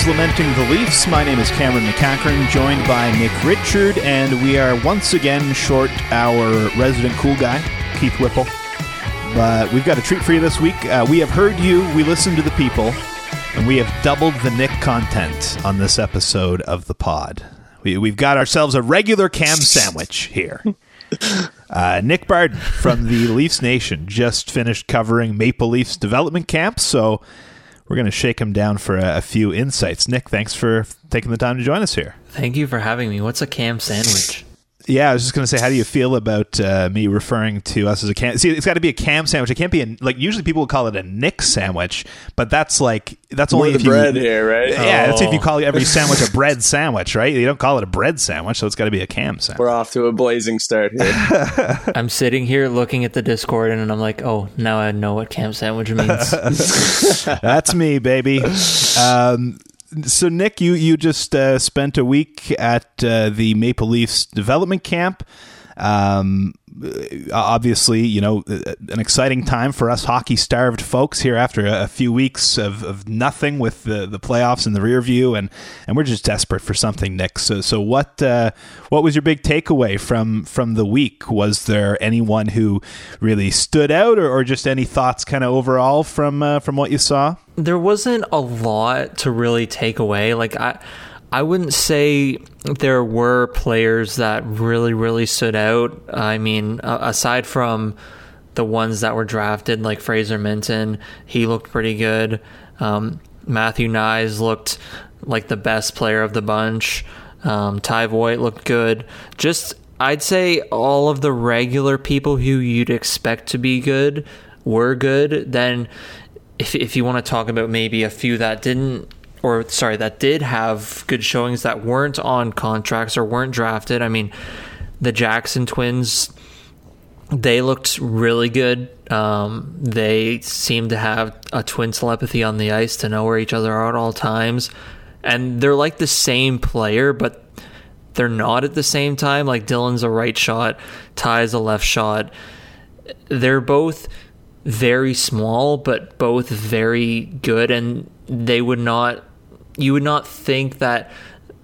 Is Lamenting the Leafs. My name is Cameron McCachran, joined by Nick Richard, and we are once again short our resident cool guy, Keith Whipple. But we've got a treat for you this week. Uh, we have heard you, we listened to the people, and we have doubled the Nick content on this episode of the pod. We, we've got ourselves a regular cam sandwich here. Uh, Nick Barden from the Leafs Nation just finished covering Maple Leafs development camp, so we're going to shake him down for a, a, few insights. Nick, thanks for taking the time to join us here. Thank you for having me. What's a cam sandwich? Yeah, I was just going to say, how do you feel about uh, me referring to us as a cam? See, it's got to be a cam sandwich. It can't be a like. Usually, people would call it a Nick sandwich, but that's like that's More only the if you bread here, right? Yeah, that's if you call every sandwich a bread sandwich, right? You don't call it a bread sandwich, so it's got to be a cam sandwich. We're off to a blazing start here. I'm sitting here looking at the Discord, and I'm like, oh, now I know what cam sandwich means. that's me, baby. Um, so Nick, you you just uh, spent a week at uh, the Maple Leafs development camp. Um, obviously, you know, an exciting time for us hockey starved folks here after a, few weeks of, of nothing with the, the playoffs in the rear view, and, and we're just desperate for something, Nick. So, so what uh, what was your big takeaway from from the week? Was there anyone who really stood out, or, or just any thoughts, kind of overall from uh, from what you saw? There wasn't a lot to really take away. Like I. I wouldn't say there were players that really, really stood out. I mean, aside from the ones that were drafted, like Fraser Minton, he looked pretty good. Um, Matthew Knies looked like the best player of the bunch. Um, Ty Voit looked good. Just, I'd say all of the regular people who you'd expect to be good were good. Then, if, if you want to talk about maybe a few that didn't or sorry, that did have good showings that weren't on contracts or weren't drafted. I mean, the Jackson twins, they looked really good. Um, they seem to have a twin telepathy on the ice to know where each other are at all times. And they're like the same player, but they're not at the same time. Like Dylan's a right shot, Ty's a left shot. They're both very small, but both very good, and they would not you would not think that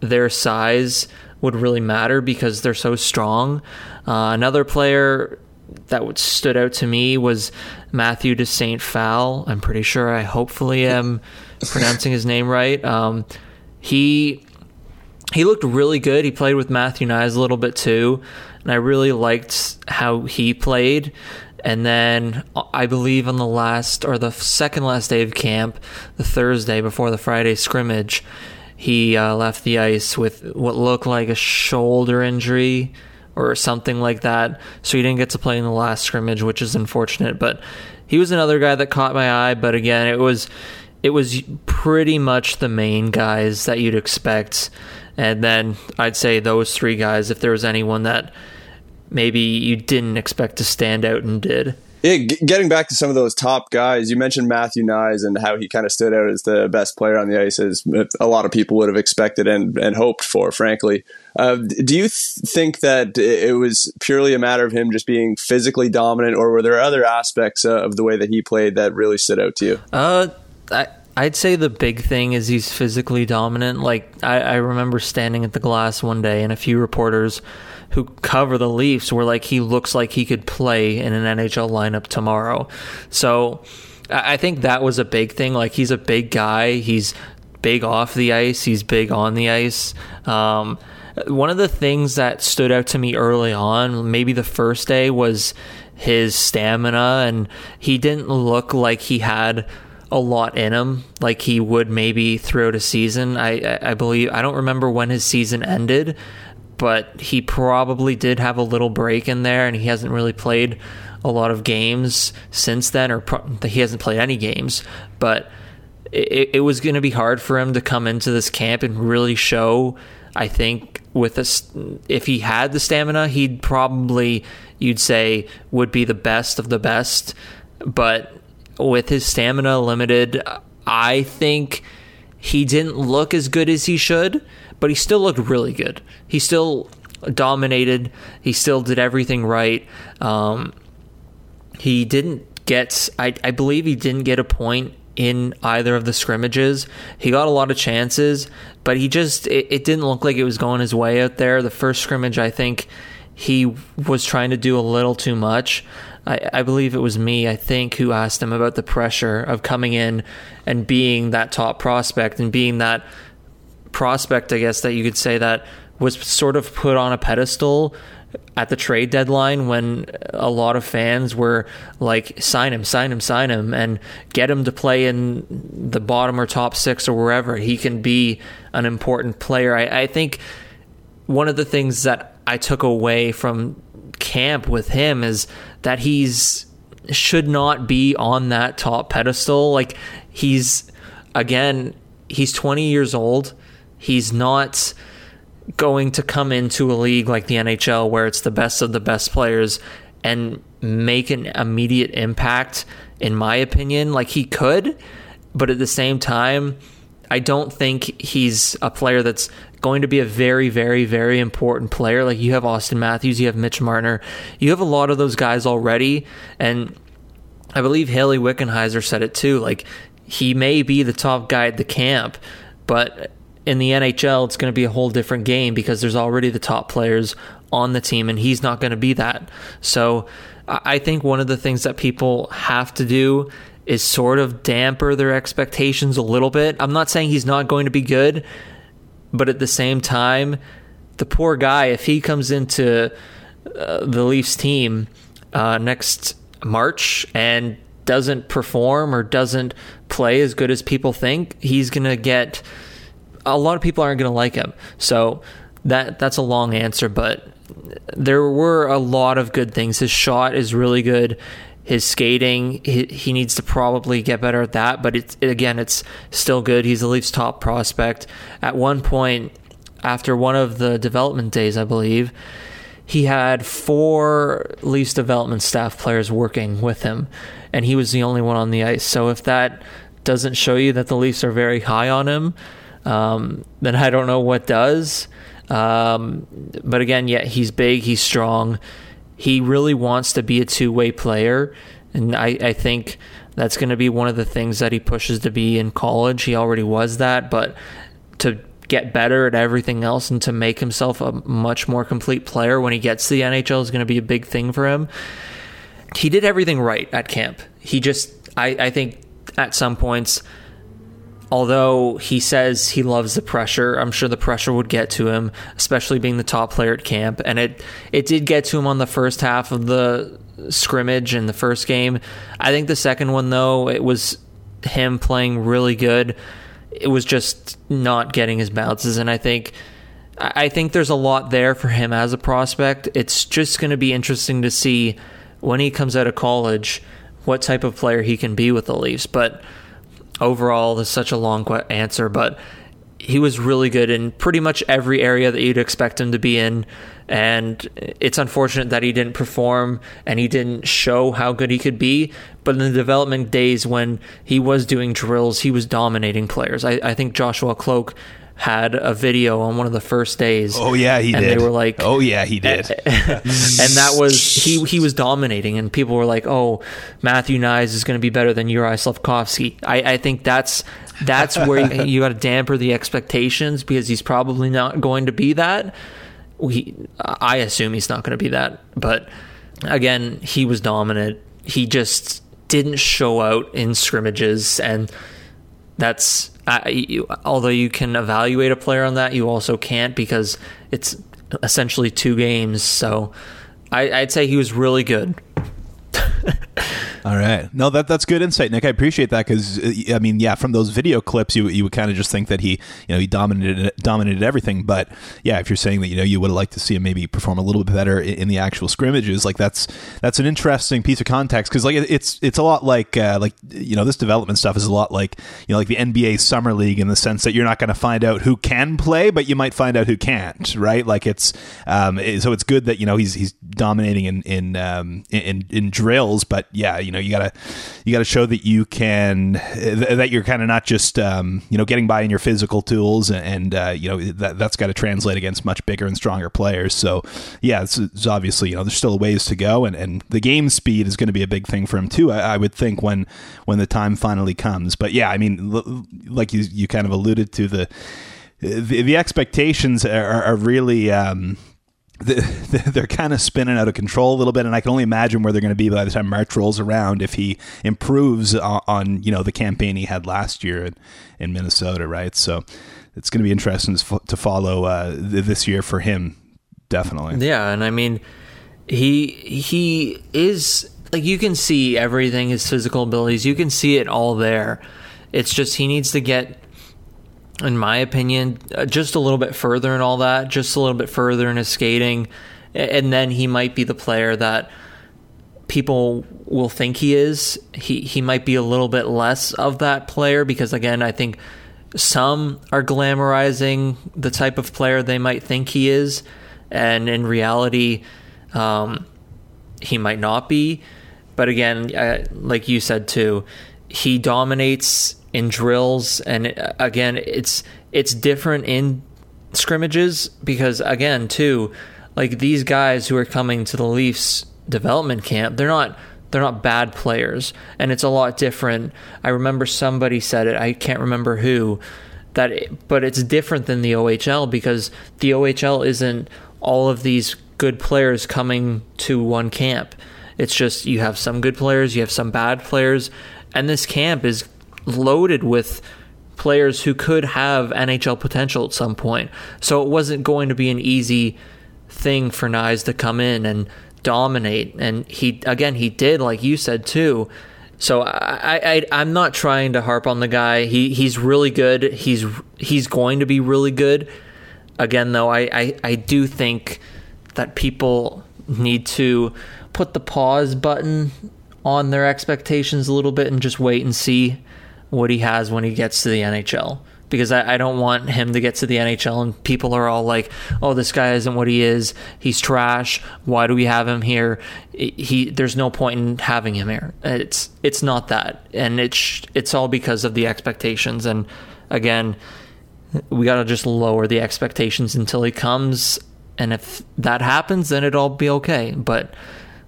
their size would really matter because they're so strong. Uh, another player that stood out to me was Matthew de Saint Phalle. I'm pretty sure I hopefully am pronouncing his name right. Um, he he looked really good. He played with Matthew Knies a little bit too, and I really liked how he played. And then I believe on the last or the second last day of camp, the Thursday before the Friday scrimmage, he uh, left the ice with what looked like a shoulder injury or something like that. So he didn't get to play in the last scrimmage, which is unfortunate. But he was another guy that caught my eye. But again, it was it was pretty much the main guys that you'd expect. And then I'd say those three guys, if there was anyone that maybe you didn't expect to stand out and did. Yeah, getting back to some of those top guys, you mentioned Matthew Knies and how he kind of stood out as the best player on the ice, as a lot of people would have expected and, and hoped for, frankly. Uh, do you th- think that it was purely a matter of him just being physically dominant, or were there other aspects uh, of the way that he played that really stood out to you? Uh, I, I'd say the big thing is he's physically dominant. Like, I, I remember standing at the glass one day, and a few reporters who cover the Leafs were like, he looks like he could play in an NHL lineup tomorrow. So I think that was a big thing. Like, he's a big guy. He's big off the ice, he's big on the ice. Um, one of the things that stood out to me early on, maybe the first day, was his stamina, and he didn't look like he had a lot in him, like he would maybe throughout a season. I, I believe I don't remember when his season ended, but he probably did have a little break in there, and he hasn't really played a lot of games since then, or pro- he hasn't played any games. But it, it was going to be hard for him to come into this camp and really show. I think with this, if he had the stamina, he'd probably you'd say would be the best of the best. But with his stamina limited, I think he didn't look as good as he should but he still looked really good. He still dominated. He still did everything right. Um, he didn't get, I, I believe he didn't get a point in either of the scrimmages. He got a lot of chances, but he just it, it didn't look like it was going his way out there. The first scrimmage, I think he was trying to do a little too much. I, I, believe it was me, I think, who asked him about the pressure of coming in and being that top prospect and being that prospect, I guess, that you could say that was sort of put on a pedestal at the trade deadline when a lot of fans were like, sign him, sign him, sign him, and get him to play in the bottom or top six or wherever. He can be an important player. I, I think one of the things that I took away from camp with him is that he's should not be on that top pedestal. Like he's again, he's 20 years old. He's not going to come into a league like the NHL where it's the best of the best players and make an immediate impact, in my opinion. Like he could, but at the same time, I don't think he's a player that's going to be a very, very, very important player. Like you have Auston Matthews, you have Mitch Marner, you have a lot of those guys already. And I believe Hayley Wickenheiser said it too. Like he may be the top guy at the camp, but in the NHL, it's going to be a whole different game because there's already the top players on the team, and he's not going to be that. So I think one of the things that people have to do is sort of damper their expectations a little bit. I'm not saying he's not going to be good, but at the same time, the poor guy, if he comes into uh, the Leafs team uh, next March and doesn't perform or doesn't play as good as people think, he's going to get a lot of people aren't going to like him. So that that's a long answer, but there were a lot of good things. His shot is really good. His skating, he, he needs to probably get better at that, but it's again, it's still good. He's the Leafs' top prospect. At one point, after one of the development days, I believe, he had four Leafs development staff players working with him, and he was the only one on the ice. So if that doesn't show you that the Leafs are very high on him, um, then I don't know what does. Um, but again, yeah, he's big, he's strong. He really wants to be a two way player. And I, I think that's going to be one of the things that he pushes to be in college. He already was that, but to get better at everything else and to make himself a much more complete player when he gets to the NHL is going to be a big thing for him. He did everything right at camp. He just, I, I think at some points, although he says he loves the pressure, I'm sure the pressure would get to him, especially being the top player at camp. And it it did get to him on the first half of the scrimmage in the first game. I think the second one though, it was him playing really good. It was just not getting his bounces, and I think. I think there's a lot there for him as a prospect. It's just going to be interesting to see when he comes out of college what type of player he can be with the Leafs. But overall, there's such a long answer, but he was really good in pretty much every area that you'd expect him to be in. And it's unfortunate that he didn't perform and he didn't show how good he could be. But in the development days when he was doing drills, he was dominating players. I, I think Joshua Kloke had a video on one of the first days. Oh yeah, he and did. They were like, "Oh yeah, he did," and that was he. He was dominating, and people were like, "Oh, Matthew Knies is going to be better than Uri Slafkovsky." I, I think that's that's where you, you got to damper the expectations because he's probably not going to be that. We, I assume he's not going to be that, but again, he was dominant. He just didn't show out in scrimmages, and that's you, although you can evaluate a player on that, you also can't because it's essentially two games. So I, I'd say he was really good. All right. No, that that's good insight, Nick. I appreciate that because uh, I mean, yeah, from those video clips, you you would kind of just think that he, you know, he dominated dominated everything. But yeah, if you're saying that you know you would liked to see him maybe perform a little bit better in, in the actual scrimmages, like that's that's an interesting piece of context because like it's it's a lot like uh, like you know this development stuff is a lot like you know like the NBA summer league in the sense that you're not going to find out who can play, but you might find out who can't, right? Like it's um, so it's good that you know he's he's dominating in in um, in, in drills, but yeah, you know you gotta you gotta show that you can that you're kind of not just um, you know getting by in your physical tools and uh, you know that that's got to translate against much bigger and stronger players. So yeah, it's, it's, obviously you know there's still ways to go, and, and the game speed is going to be a big thing for him too. I, I, would think when when the time finally comes. But yeah, I mean, like you you kind of alluded to the the, the expectations are, are really. Um, they're kind of spinning out of control a little bit, and I can only imagine where they're going to be by the time March rolls around if he improves on, you know the campaign he had last year in, in Minnesota, right? So it's going to be interesting to follow uh, this year for him, definitely. Yeah, and I mean, he he is like you can see everything, his physical abilities, you can see it all there. It's just he needs to get in my opinion, uh, just a little bit further in all that, just a little bit further in his skating, and then he might be the player that people will think he is. He he might be a little bit less of that player because again, I think some are glamorizing the type of player they might think he is, and in reality, um, he might not be. But again, uh, like you said too, he dominates in drills, and uh, again, it's it's different in scrimmages because again, too, like these guys who are coming to the Leafs development camp, they're not they're not bad players, and it's a lot different. I remember somebody said it. I can't remember who. That, it, but it's different than the OHL because the OHL isn't all of these good players coming to one camp. It's just you have some good players, you have some bad players, and this camp is loaded with players who could have NHL potential at some point. So it wasn't going to be an easy thing for Knies to come in and dominate. And he again he did, like you said too. So I, I I'm not trying to harp on the guy. He he's really good. He's he's going to be really good. Again though, I, I, I do think that people need to put the pause button on their expectations a little bit and just wait and see what he has when he gets to the NHL. Because I, I, don't want him to get to the NHL and people are all like, "Oh, this guy isn't what he is. He's trash. Why do we have him here? He there's no point in having him here." It's it's not that, and it's it's all because of the expectations. And again, we got to just lower the expectations until he comes. And if that happens, then it'll be okay. But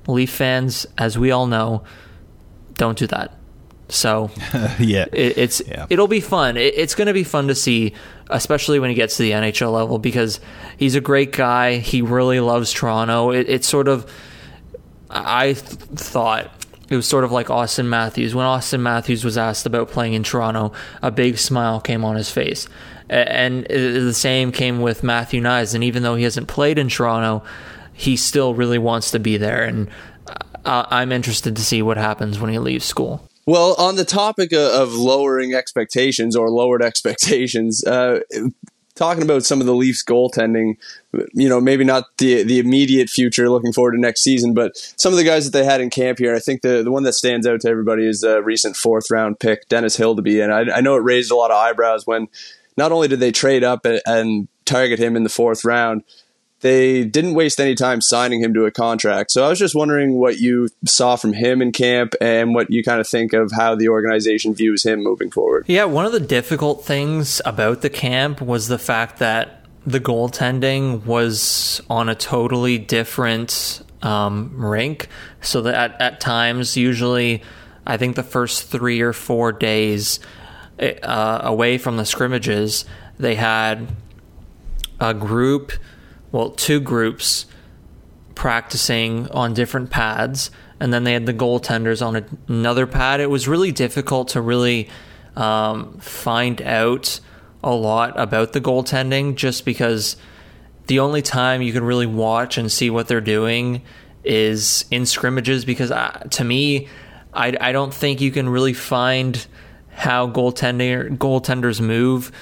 Leaf fans, as we all know, don't do that. So yeah, it, it's yeah. it'll be fun. It, it's going to be fun to see, especially when he gets to the NHL level because he's a great guy. He really loves Toronto. It, it's sort of I th- thought it was sort of like Auston Matthews. When Auston Matthews was asked about playing in Toronto, a big smile came on his face. And the same came with Matthew Knies. And even though he hasn't played in Toronto, he still really wants to be there. And uh, I'm interested to see what happens when he leaves school. Well, on the topic of lowering expectations or lowered expectations, uh, talking about some of the Leafs goaltending, you know, maybe not the the immediate future, looking forward to next season, but some of the guys that they had in camp here, I think the the one that stands out to everybody is a recent fourth round pick, Dennis Hildeby, and I, I know it raised a lot of eyebrows when not only did they trade up and, and target him in the fourth round, they didn't waste any time signing him to a contract. So I was just wondering what you saw from him in camp and what you kind of think of how the organization views him moving forward. Yeah, one of the difficult things about the camp was the fact that the goaltending was on a totally different um, rink. So that at, at, times, usually, I think the first three or four days uh, away from the scrimmages, they had a group well, two groups practicing on different pads, and then they had the goaltenders on another pad. It was really difficult to really um, find out a lot about the goaltending just because the only time you can really watch and see what they're doing is in scrimmages because uh, to me I, I don't think you can really find how goaltender goaltenders move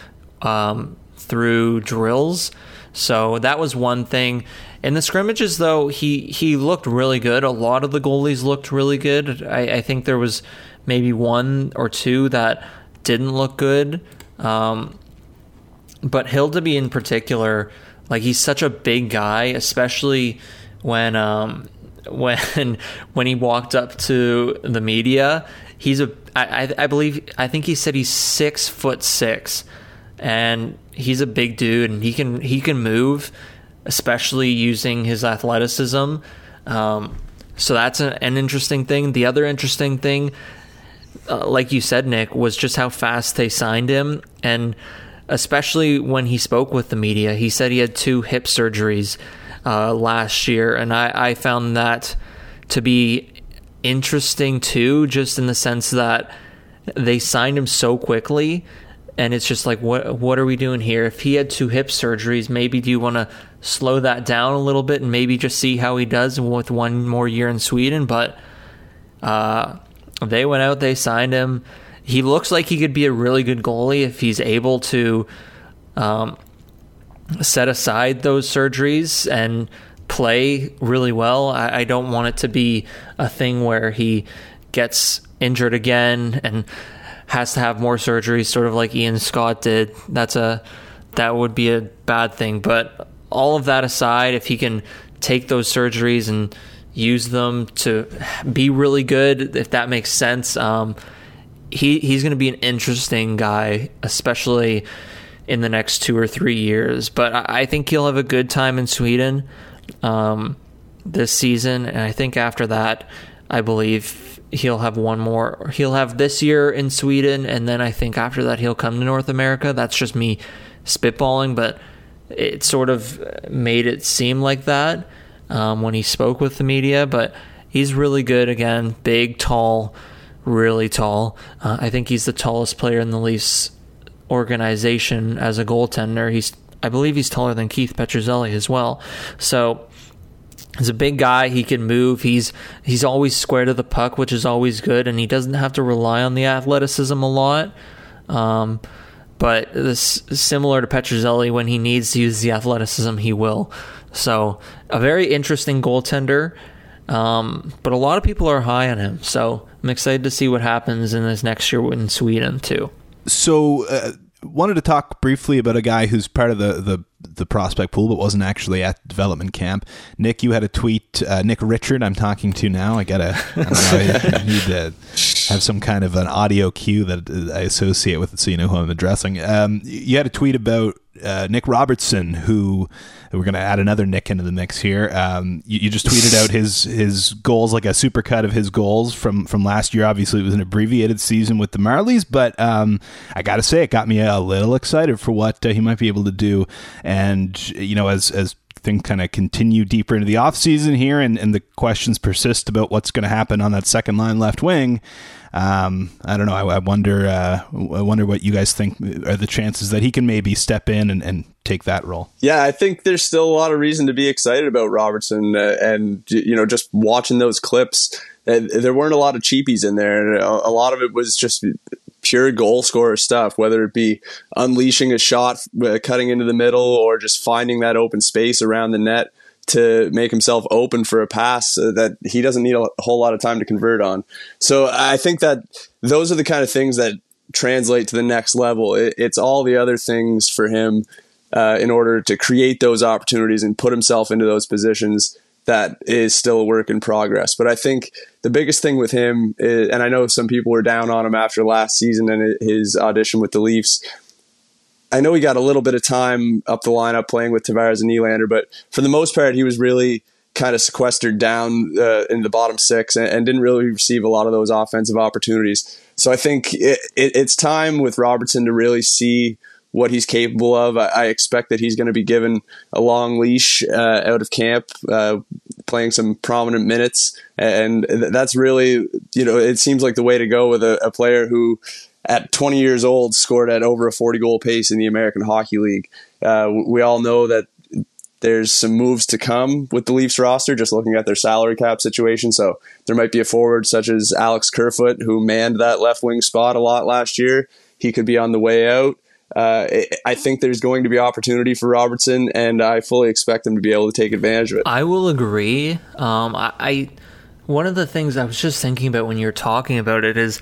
um, through drills so that was one thing. In the scrimmages, though, he he looked really good. A lot of the goalies looked really good. I, I think there was maybe one or two that didn't look good. Um, but Hildeby in particular, like he's such a big guy, especially when um, when when he walked up to the media, he's a I, I believe I think he said he's six foot six, and he's a big dude, and he can he can move, especially using his athleticism. Um, so that's a, an interesting thing. The other interesting thing, uh, like you said, Nick, was just how fast they signed him, and especially when he spoke with the media, he said he had two hip surgeries uh, last year, and I, I found that to be interesting too, just in the sense that they signed him so quickly. And it's just like, what what are we doing here? If he had two hip surgeries, maybe do you want to slow that down a little bit and maybe just see how he does with one more year in Sweden? But uh, they went out, they signed him. He looks like he could be a really good goalie if he's able to um, set aside those surgeries and play really well. I, I, don't want it to be a thing where he gets injured again and has to have more surgeries, sort of like Ian Scott did. That's a that would be a bad thing. But all of that aside, if he can take those surgeries and use them to be really good, if that makes sense, um, he he's going to be an interesting guy, especially in the next two or three years. But I, I think he'll have a good time in Sweden um, this season, and I think after that, I believe he'll have one more. He'll have this year in Sweden, and then I think after that he'll come to North America. That's just me spitballing, but it sort of made it seem like that um, when he spoke with the media. But he's really good again, big, tall, really tall. Uh, I think he's the tallest player in the Leafs organization as a goaltender. He's I believe he's taller than Keith Petruzzelli as well. So he's a big guy. He can move. He's he's always square to the puck, which is always good, and he doesn't have to rely on the athleticism a lot. Um, but this similar to Petruzzelli, when he needs to use the athleticism, he will. So a very interesting goaltender. Um, but a lot of people are high on him, so I'm excited to see what happens in this next year in Sweden too. So, uh, wanted to talk briefly about a guy who's part of the, the, the prospect pool but wasn't actually at development camp. Nick, you had a tweet. Uh, Nick Richard, I'm talking to now. I gotta, I, need to have some kind of an audio cue that I associate with it so you know who I'm addressing. Um, you had a tweet about uh, Nick Robertson, who we're going to add another Nick into the mix here. Um, you, you, just tweeted out his his goals, like a supercut of his goals from from last year. Obviously, it was an abbreviated season with the Marlies, but um, I got to say, it got me a little excited for what uh, he might be able to do. And you know, as as things kind of continue deeper into the offseason here and, and the questions persist about what's going to happen on that second line left wing um, I don't know. I, I wonder. Uh, I wonder what you guys think are the chances that he can maybe step in and, and take that role. Yeah, I think there's still a lot of reason to be excited about Robertson, uh, and you know, just watching those clips. Uh, there weren't a lot of cheapies in there, and a, a lot of it was just pure goal scorer stuff, whether it be unleashing a shot, uh, cutting into the middle, or just finding that open space around the net to make himself open for a pass uh, that he doesn't need a whole lot of time to convert on. So I think that those are the kind of things that translate to the next level. It, it's all the other things for him uh, in order to create those opportunities and put himself into those positions that is still a work in progress. But I think the biggest thing with him, is, and I know some people were down on him after last season and his audition with the Leafs, I know he got a little bit of time up the lineup playing with Tavares and Nylander, but for the most part, he was really kind of sequestered down uh, in the bottom six and, and, didn't really receive a lot of those offensive opportunities. So I think it, it, it's time with Robertson to really see what he's capable of. I, I expect that he's going to be given a long leash uh, out of camp, uh, playing some prominent minutes, and that's really you know it seems like the way to go with a, a player who at 20 years old, scored at over a 40 goal pace in the American Hockey League. Uh, we all know that there's some moves to come with the Leafs roster, just looking at their salary cap situation. So there might be a forward such as Alex Kerfoot, who manned that left wing spot a lot last year. He could be on the way out. Uh, I think there's going to be opportunity for Robertson, and I fully expect him to be able to take advantage of it. I will agree. Um, I, I one of the things I was just thinking about when you're talking about it is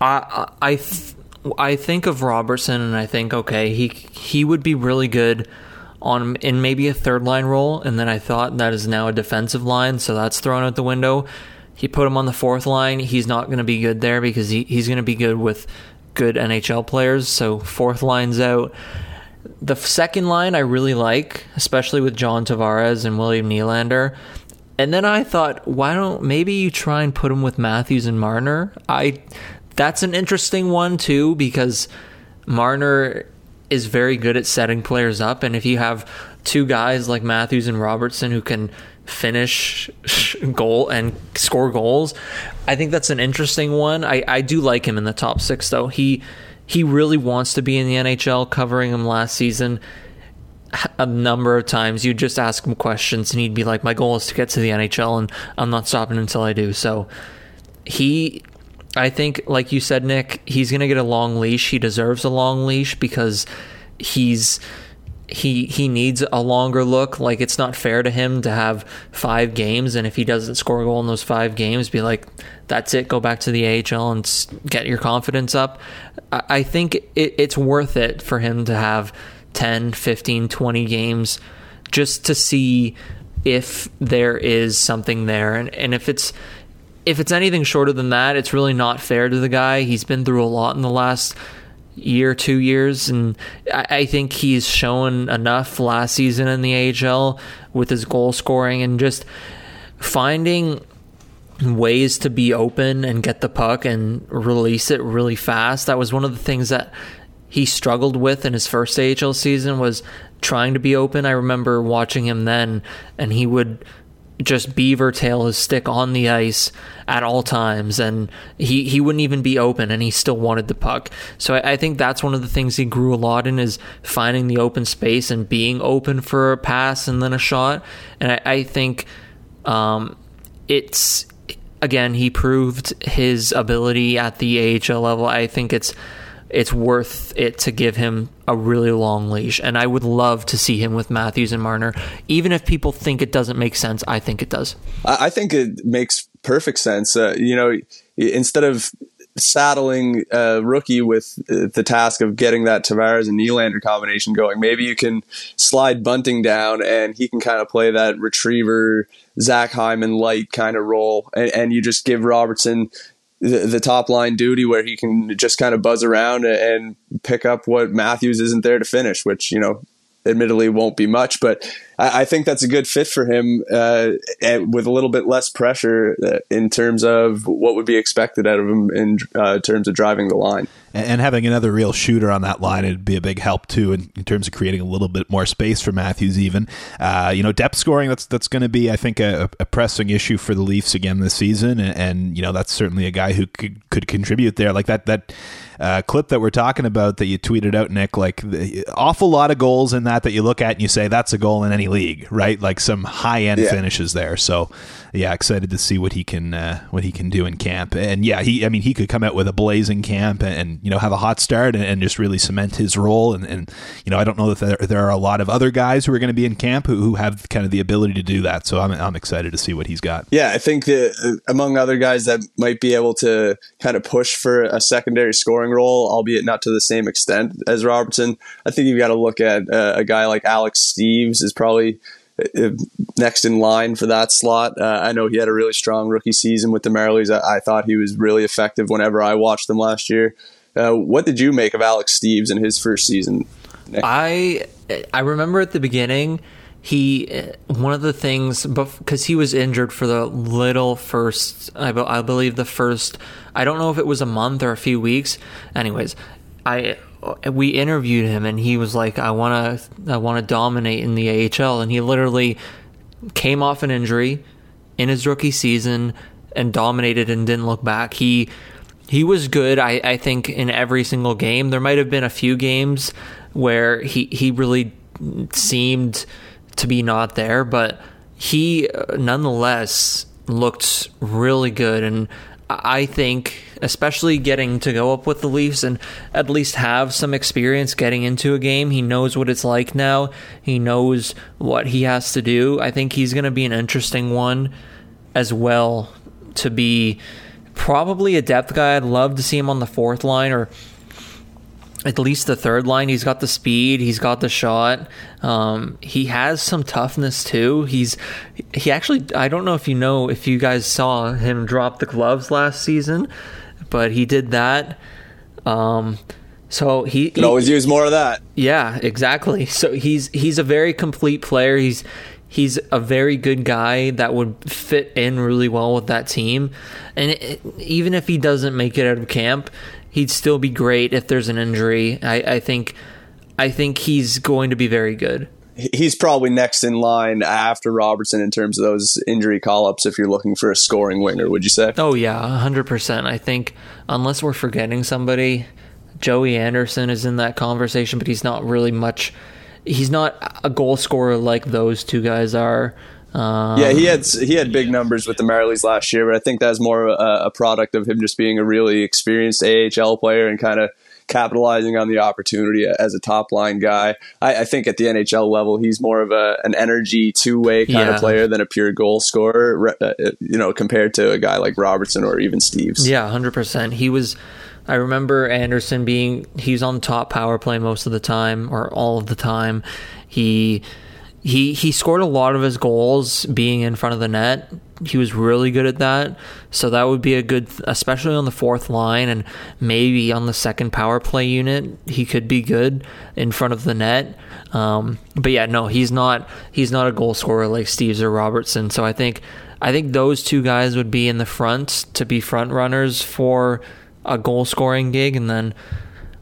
I I th- I think of Robertson and I think okay he he would be really good on in maybe a third line role, and then I thought that is now a defensive line, so that's thrown out the window. He put him on the fourth line. He's not going to be good there because he, he's going to be good with good NHL players. So fourth line's out. The second line I really like, especially with John Tavares and William Nylander. And then I thought, why don't maybe you try and put him with Matthews and Marner? I that's an interesting one too because Marner is very good at setting players up, and if you have two guys like Matthews and Robertson who can finish goal and score goals, I think that's an interesting one. I, I do like him in the top six though. He he really wants to be in the NHL. Covering him last season, a number of times you just ask him questions and he'd be like, "My goal is to get to the NHL, and I'm not stopping until I do." So he I think, like you said, Nick, he's going to get a long leash. He deserves a long leash because he's he he needs a longer look. Like it's not fair to him to have five games, and if he doesn't score a goal in those five games, be like, that's it. Go back to the AHL and get your confidence up. I think it, it's worth it for him to have 10, 15, 20 games just to see if there is something there, and and if it's if it's anything shorter than that, it's really not fair to the guy. He's been through a lot in the last year, two years, and I, I think he's shown enough last season in the AHL with his goal scoring and just finding ways to be open and get the puck and release it really fast. That was one of the things that he struggled with in his first AHL season was trying to be open. I remember watching him then and he would just beaver tail his stick on the ice at all times and he, he wouldn't even be open and he still wanted the puck. So I, I, think that's one of the things he grew a lot in is finding the open space and being open for a pass and then a shot. And i, I think um, it's again he proved his ability at the ahl level. I think it's it's worth it to give him a really long leash. And I would love to see him with Matthews and Marner. Even if people think it doesn't make sense, I think it does. I think it makes perfect sense. Uh, you know, instead of saddling a rookie with the task of getting that Tavares and Nylander combination going, maybe you can slide Bunting down and he can kind of play that retriever, Zach Hyman light kind of role. And, and you just give Robertson the, the top line duty where he can just kind of buzz around and pick up what Matthews isn't there to finish, which, you know, admittedly won't be much, but I, I think that's a good fit for him uh, with a little bit less pressure uh, in terms of what would be expected out of him in uh, terms of driving the line. And, having another real shooter on that line would be a big help too in, in terms of creating a little bit more space for Matthews. Even uh, you know depth scoring that's that's going to be I think a, a, pressing issue for the Leafs again this season, and, and, you know that's certainly a guy who could, could contribute there. Like that that uh, clip that we're talking about that you tweeted out, Nick. Like the, awful lot of goals in that that you look at and you say that's a goal in any league, right? Like some high end yeah. finishes there. So yeah, excited to see what he can uh, what he can do in camp. And yeah, he I mean he could come out with a blazing camp and, and you know have a hot start and, and just really cement his role. And, and, you know I don't know that there, there are a lot of other guys who are going to be in camp who, who have kind of the ability to do that. So I'm I'm excited to see what he's got. Yeah, I think that uh, among other guys that might be able to kind of push for a secondary scoring role, albeit not to the same extent as Robertson. I think you've got to look at uh, a guy like Alex Steves is probably uh, next in line for that slot. Uh, I know he had a really strong rookie season with the Marlies. I, I, thought he was really effective whenever I watched them last year. Uh, what did you make of Alex Steves in his first season? I I remember at the beginning he one of the things because he was injured for the little first I, I believe the first I don't know if it was a month or a few weeks. Anyways, I we interviewed him and he was like, "I want to, I want to dominate in the AHL," and he literally came off an injury in his rookie season and dominated and didn't look back. He he was good. I, I think in every single game. There might have been a few games where he he really seemed to be not there, but he uh, nonetheless looked really good and I think, especially getting to go up with the Leafs and at least have some experience getting into a game, he knows what it's like now. He knows what he has to do. I think he's going to be an interesting one as well to be probably a depth guy. I'd love to see him on the fourth line or at least the third line. He's got the speed. He's got the shot. Um, he has some toughness too. He's he actually. I don't know if you know if you guys saw him drop the gloves last season, but he did that. Um, so he can always use more of that. Yeah, exactly. So he's he's a very complete player. He's he's a very good guy that would fit in really well with that team. And it, even if he doesn't make it out of camp, he'd still be great if there's an injury. I, I think I think he's going to be very good. He's probably next in line after Robertson in terms of those injury call ups if you're looking for a scoring winger, would you say? Oh yeah, 100%. I think unless we're forgetting somebody, Joey Anderson is in that conversation, but he's not really much he's not a goal scorer like those two guys are. Um, yeah, he had he had big numbers with the Marlies last year, but I think that's more a, a product of him just being a really experienced AHL player and kind of capitalizing on the opportunity as a top line guy. I, I, think at the NHL level, he's more of a an energy two way kind yeah. of player than a pure goal scorer. Uh, you know, compared to a guy like Robertson or even Steves. Yeah, hundred percent. He was. I remember Anderson being he's on top power play most of the time or all of the time. He he he scored a lot of his goals being in front of the net. He was really good at that. So that would be a good especially on the fourth line and maybe on the second power play unit. He could be good in front of the net. Um, but yeah, no, he's not he's not a goal scorer like Steves or Robertson. So I think I think those two guys would be in the front to be front runners for a goal scoring gig and then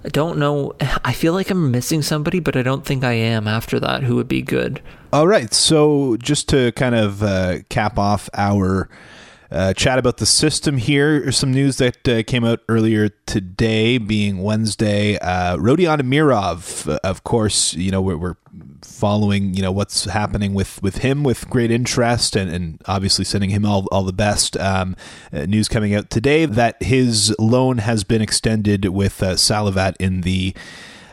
I don't know. I feel like I'm missing somebody, but I don't think I am after that who would be good. All right. So, just to kind of uh, cap off our uh, chat about the system here. Some news that uh, came out earlier today, being Wednesday. Uh, Rodion Amirov, uh, of course, you know we're, we're, following you know what's happening with, with him with great interest, and, and obviously sending him all all the best. Um, uh, news coming out today that his loan has been extended with uh, Salavat in the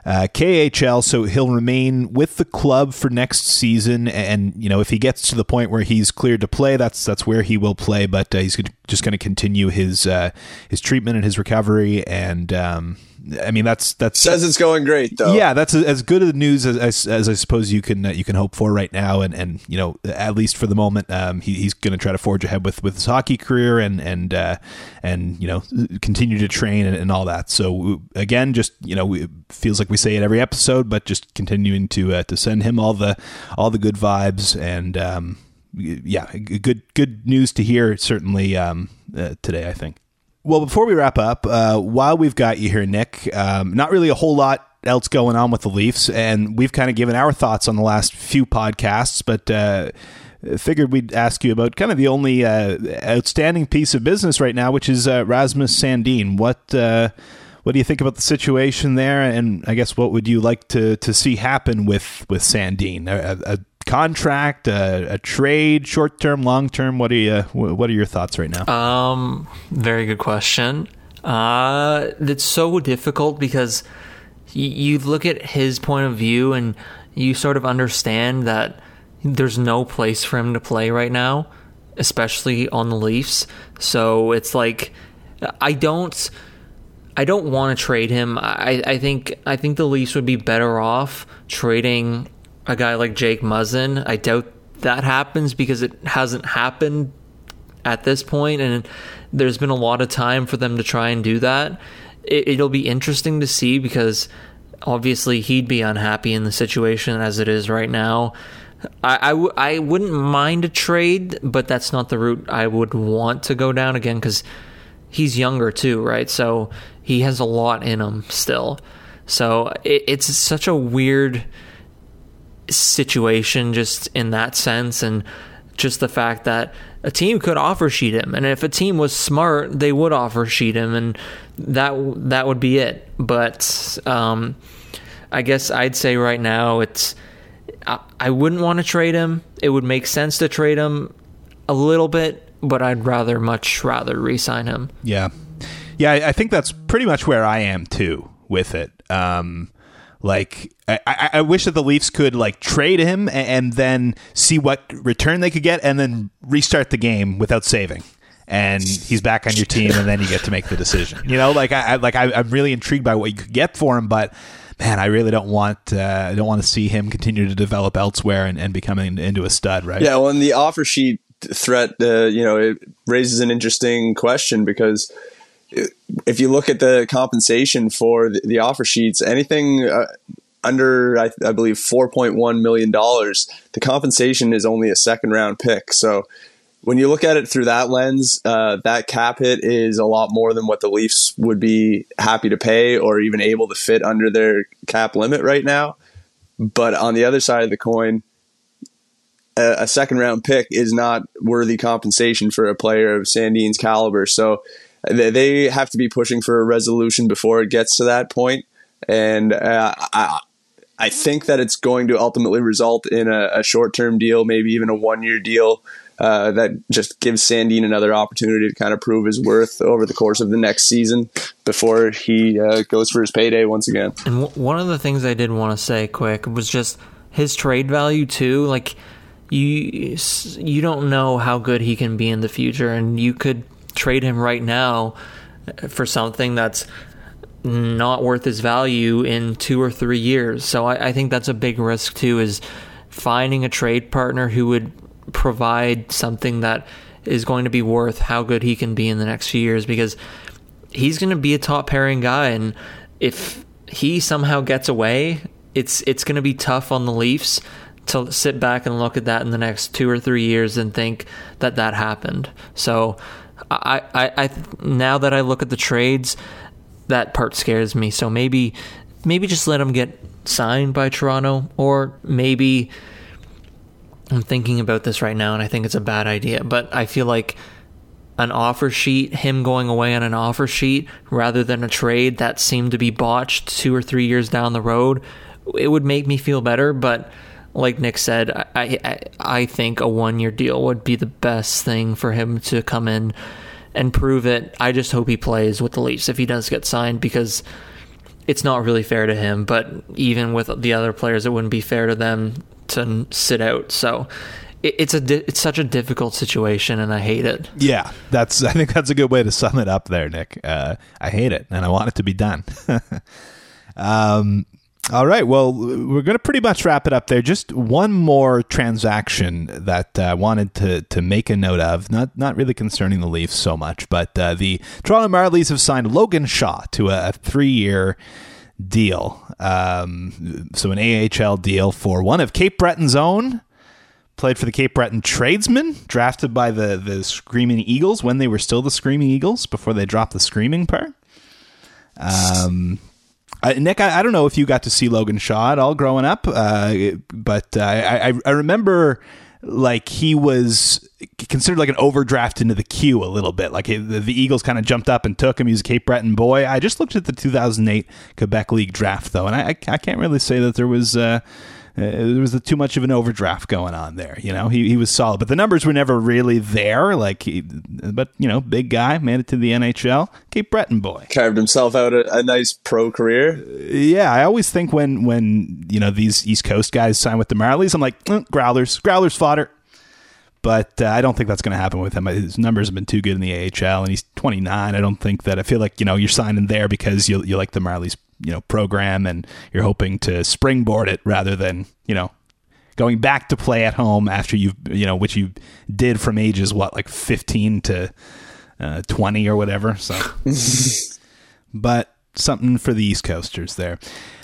uh, KHL, so he'll remain with the club for next season. And you know, if he gets to the point where he's cleared to play, that's that's where he will play. But uh, he's just going to continue his uh, his treatment and his recovery, and um, I mean, that's that's says it's going great though. Yeah, that's as good of news as, as, as I suppose you can uh, you can hope for right now, and and you know at least for the moment, um, he, he's going to try to forge ahead with, with his hockey career and and uh, and you know continue to train and, and all that. So again, just you know, it feels like we say it every episode, but just continuing to uh, to send him all the all the good vibes and. Um, yeah, good good news to hear. Certainly um, uh, today, I think. Well, before we wrap up, uh, while we've got you here, Nick, um, not really a whole lot else going on with the Leafs, and we've kind of given our thoughts on the last few podcasts, but uh, figured we'd ask you about kind of the only uh, outstanding piece of business right now, which is uh, Rasmus Sandin. What uh, what do you think about the situation there? And I guess what would you like to, to see happen with with Sandin? A, a contract, a, a trade, short term, long term? What are you? What are your thoughts right now? Um, very good question. Uh, it's so difficult because y- you look at his point of view and you sort of understand that there's no place for him to play right now, especially on the Leafs. So it's like I don't. I don't want to trade him. I, I think I think the Leafs would be better off trading a guy like Jake Muzzin. I doubt that happens because it hasn't happened at this point, and there's been a lot of time for them to try and do that. It, will be interesting to see because obviously he'd be unhappy in the situation as it is right now. I I, w- I wouldn't mind a trade, but that's not the route I would want to go down again because he's younger too, right? So he has a lot in him still. So it, it's such a weird situation just in that sense and just the fact that a team could offer sheet him. And if a team was smart they would offer sheet him and that that would be it. But um, I guess I'd say right now it's I, I wouldn't want to trade him. It would make sense to trade him a little bit but I'd rather much rather re-sign him. Yeah. Yeah I think that's pretty much where I am too with it. Um, like I, I wish that the Leafs could like trade him and then see what return they could get, and then restart the game without saving. and he's back on your team, and then you get to make the decision. You know, like I, I like I, I'm really intrigued by what you could get for him, but man, I really don't want uh, I don't want to see him continue to develop elsewhere and, and becoming into a stud, right? Yeah, well, in the offer sheet threat, uh, you know, it raises an interesting question because if you look at the compensation for the, the offer sheets, anything uh, under, I, I believe, $4.1 million, the compensation is only a second round pick. So when you look at it through that lens, uh, that cap hit is a lot more than what the Leafs would be happy to pay or even able to fit under their cap limit right now. But on the other side of the coin, a, a second round pick is not worthy compensation for a player of Sandin's caliber. So they, they have to be pushing for a resolution before it gets to that point. And uh, I, I think that it's going to ultimately result in a, a short term deal, maybe even a one year deal. Uh, that just gives Sandin another opportunity to kind of prove his worth over the course of the next season before he uh, goes for his payday once again. And w- one of the things I did want to say quick was just his trade value too. Like you, you don't know how good he can be in the future, and you could trade him right now for something that's not worth his value in two or three years. So I, I, think that's a big risk too. Is finding a trade partner who would provide something that is going to be worth how good he can be in the next few years because he's going to be a top pairing guy, and if he somehow gets away, it's it's going to be tough on the Leafs to sit back and look at that in the next two or three years and think that that happened. So I, I, I now that I look at the trades, that part scares me. So maybe, maybe just let him get signed by Toronto, or maybe I'm thinking about this right now, and I think it's a bad idea. But I feel like an offer sheet, him going away on an offer sheet rather than a trade that seemed to be botched two or three years down the road, it would make me feel better. But like Nick said, I I, I think a one year deal would be the best thing for him to come in and prove it. I just hope he plays with the Leafs if he does get signed because it's not really fair to him. But even with the other players, it wouldn't be fair to them to sit out. So it's a it's such a difficult situation, and I hate it. Yeah, that's I think that's a good way to sum it up there, Nick. Uh, I hate it, and I want it to be done. um, all right. Well, we're going to pretty much wrap it up there. Just one more transaction that I uh, wanted to, to make a note of. Not not really concerning the Leafs so much, but uh, the Toronto Marlies have signed Logan Shaw to a, a three year deal. Um, so an AHL deal for one of Cape Breton's own. Played for the Cape Breton Tradesmen, drafted by the the Screaming Eagles when they were still the Screaming Eagles before they dropped the Screaming part. Um, uh, Nick, I, I, don't know if you got to see Logan Shaw at all growing up, uh, but uh, I, I, remember like he was considered like an overdraft into the Q a little bit. Like the, the Eagles kind of jumped up and took him. He was a Cape Breton boy. I just looked at the 2008 Quebec League draft though, and I, I can't really say that there was uh, there was too much of an overdraft going on there. You know, he, he was solid, but the numbers were never really there. Like, he, but you know, big guy, made it to the NHL. Cape Breton boy carved himself out a, a nice pro career. yeah, I always think when when you know these East Coast guys sign with the Marlies, I'm like eh, growlers, growlers fodder. But uh, I don't think that's going to happen with him. His numbers have been too good in the AHL, and he's 29. I don't think that. I feel like you know you're signing there because you you like the Marlies you know program and you're hoping to springboard it rather than you know going back to play at home after you've you know which you did from ages what like 15 to uh, 20 or whatever so. But something for the east coasters there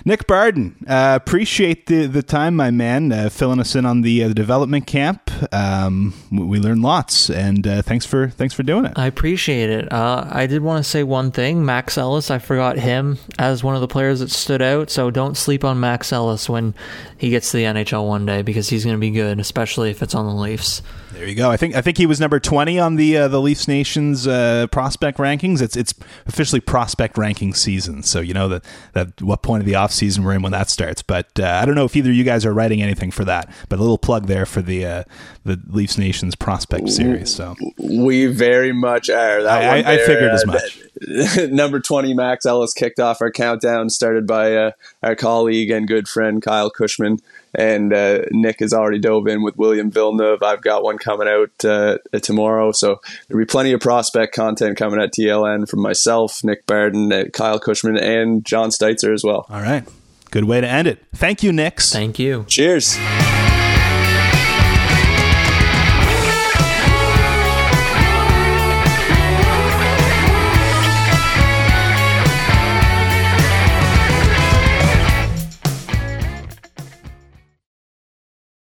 Nick Barden, uh, appreciate the, the time, my man, uh, filling us in on the, uh, the development camp. Um, we learned lots, and uh, thanks for thanks for doing it. I appreciate it. Uh, I did want to say one thing, Max Ellis. I forgot him as one of the players that stood out. So don't sleep on Max Ellis when he gets to the NHL one day because he's going to be good, especially if it's on the Leafs. There you go. I think I think he was number twenty on the uh, the Leafs Nation's uh, prospect rankings. It's it's officially prospect ranking season, so you know that that what point of the off season we're in when that starts. But uh, I don't know if either of you guys are writing anything for that. But a little plug there for the uh, the Leafs Nation's prospect series. So we very much are. That I, I, I figured as uh, much. number 20 max ellis kicked off our countdown started by uh, our colleague and good friend kyle cushman and uh, Nick has already dove in with William Villeneuve. I've got one coming out uh, tomorrow, so there'll be plenty of prospect content coming at TLN from myself, Nick Barden, uh, Kyle Cushman, and Jon Steitzer as well. All right. Good way to end it. Thank you, Nick. Thank you. Cheers.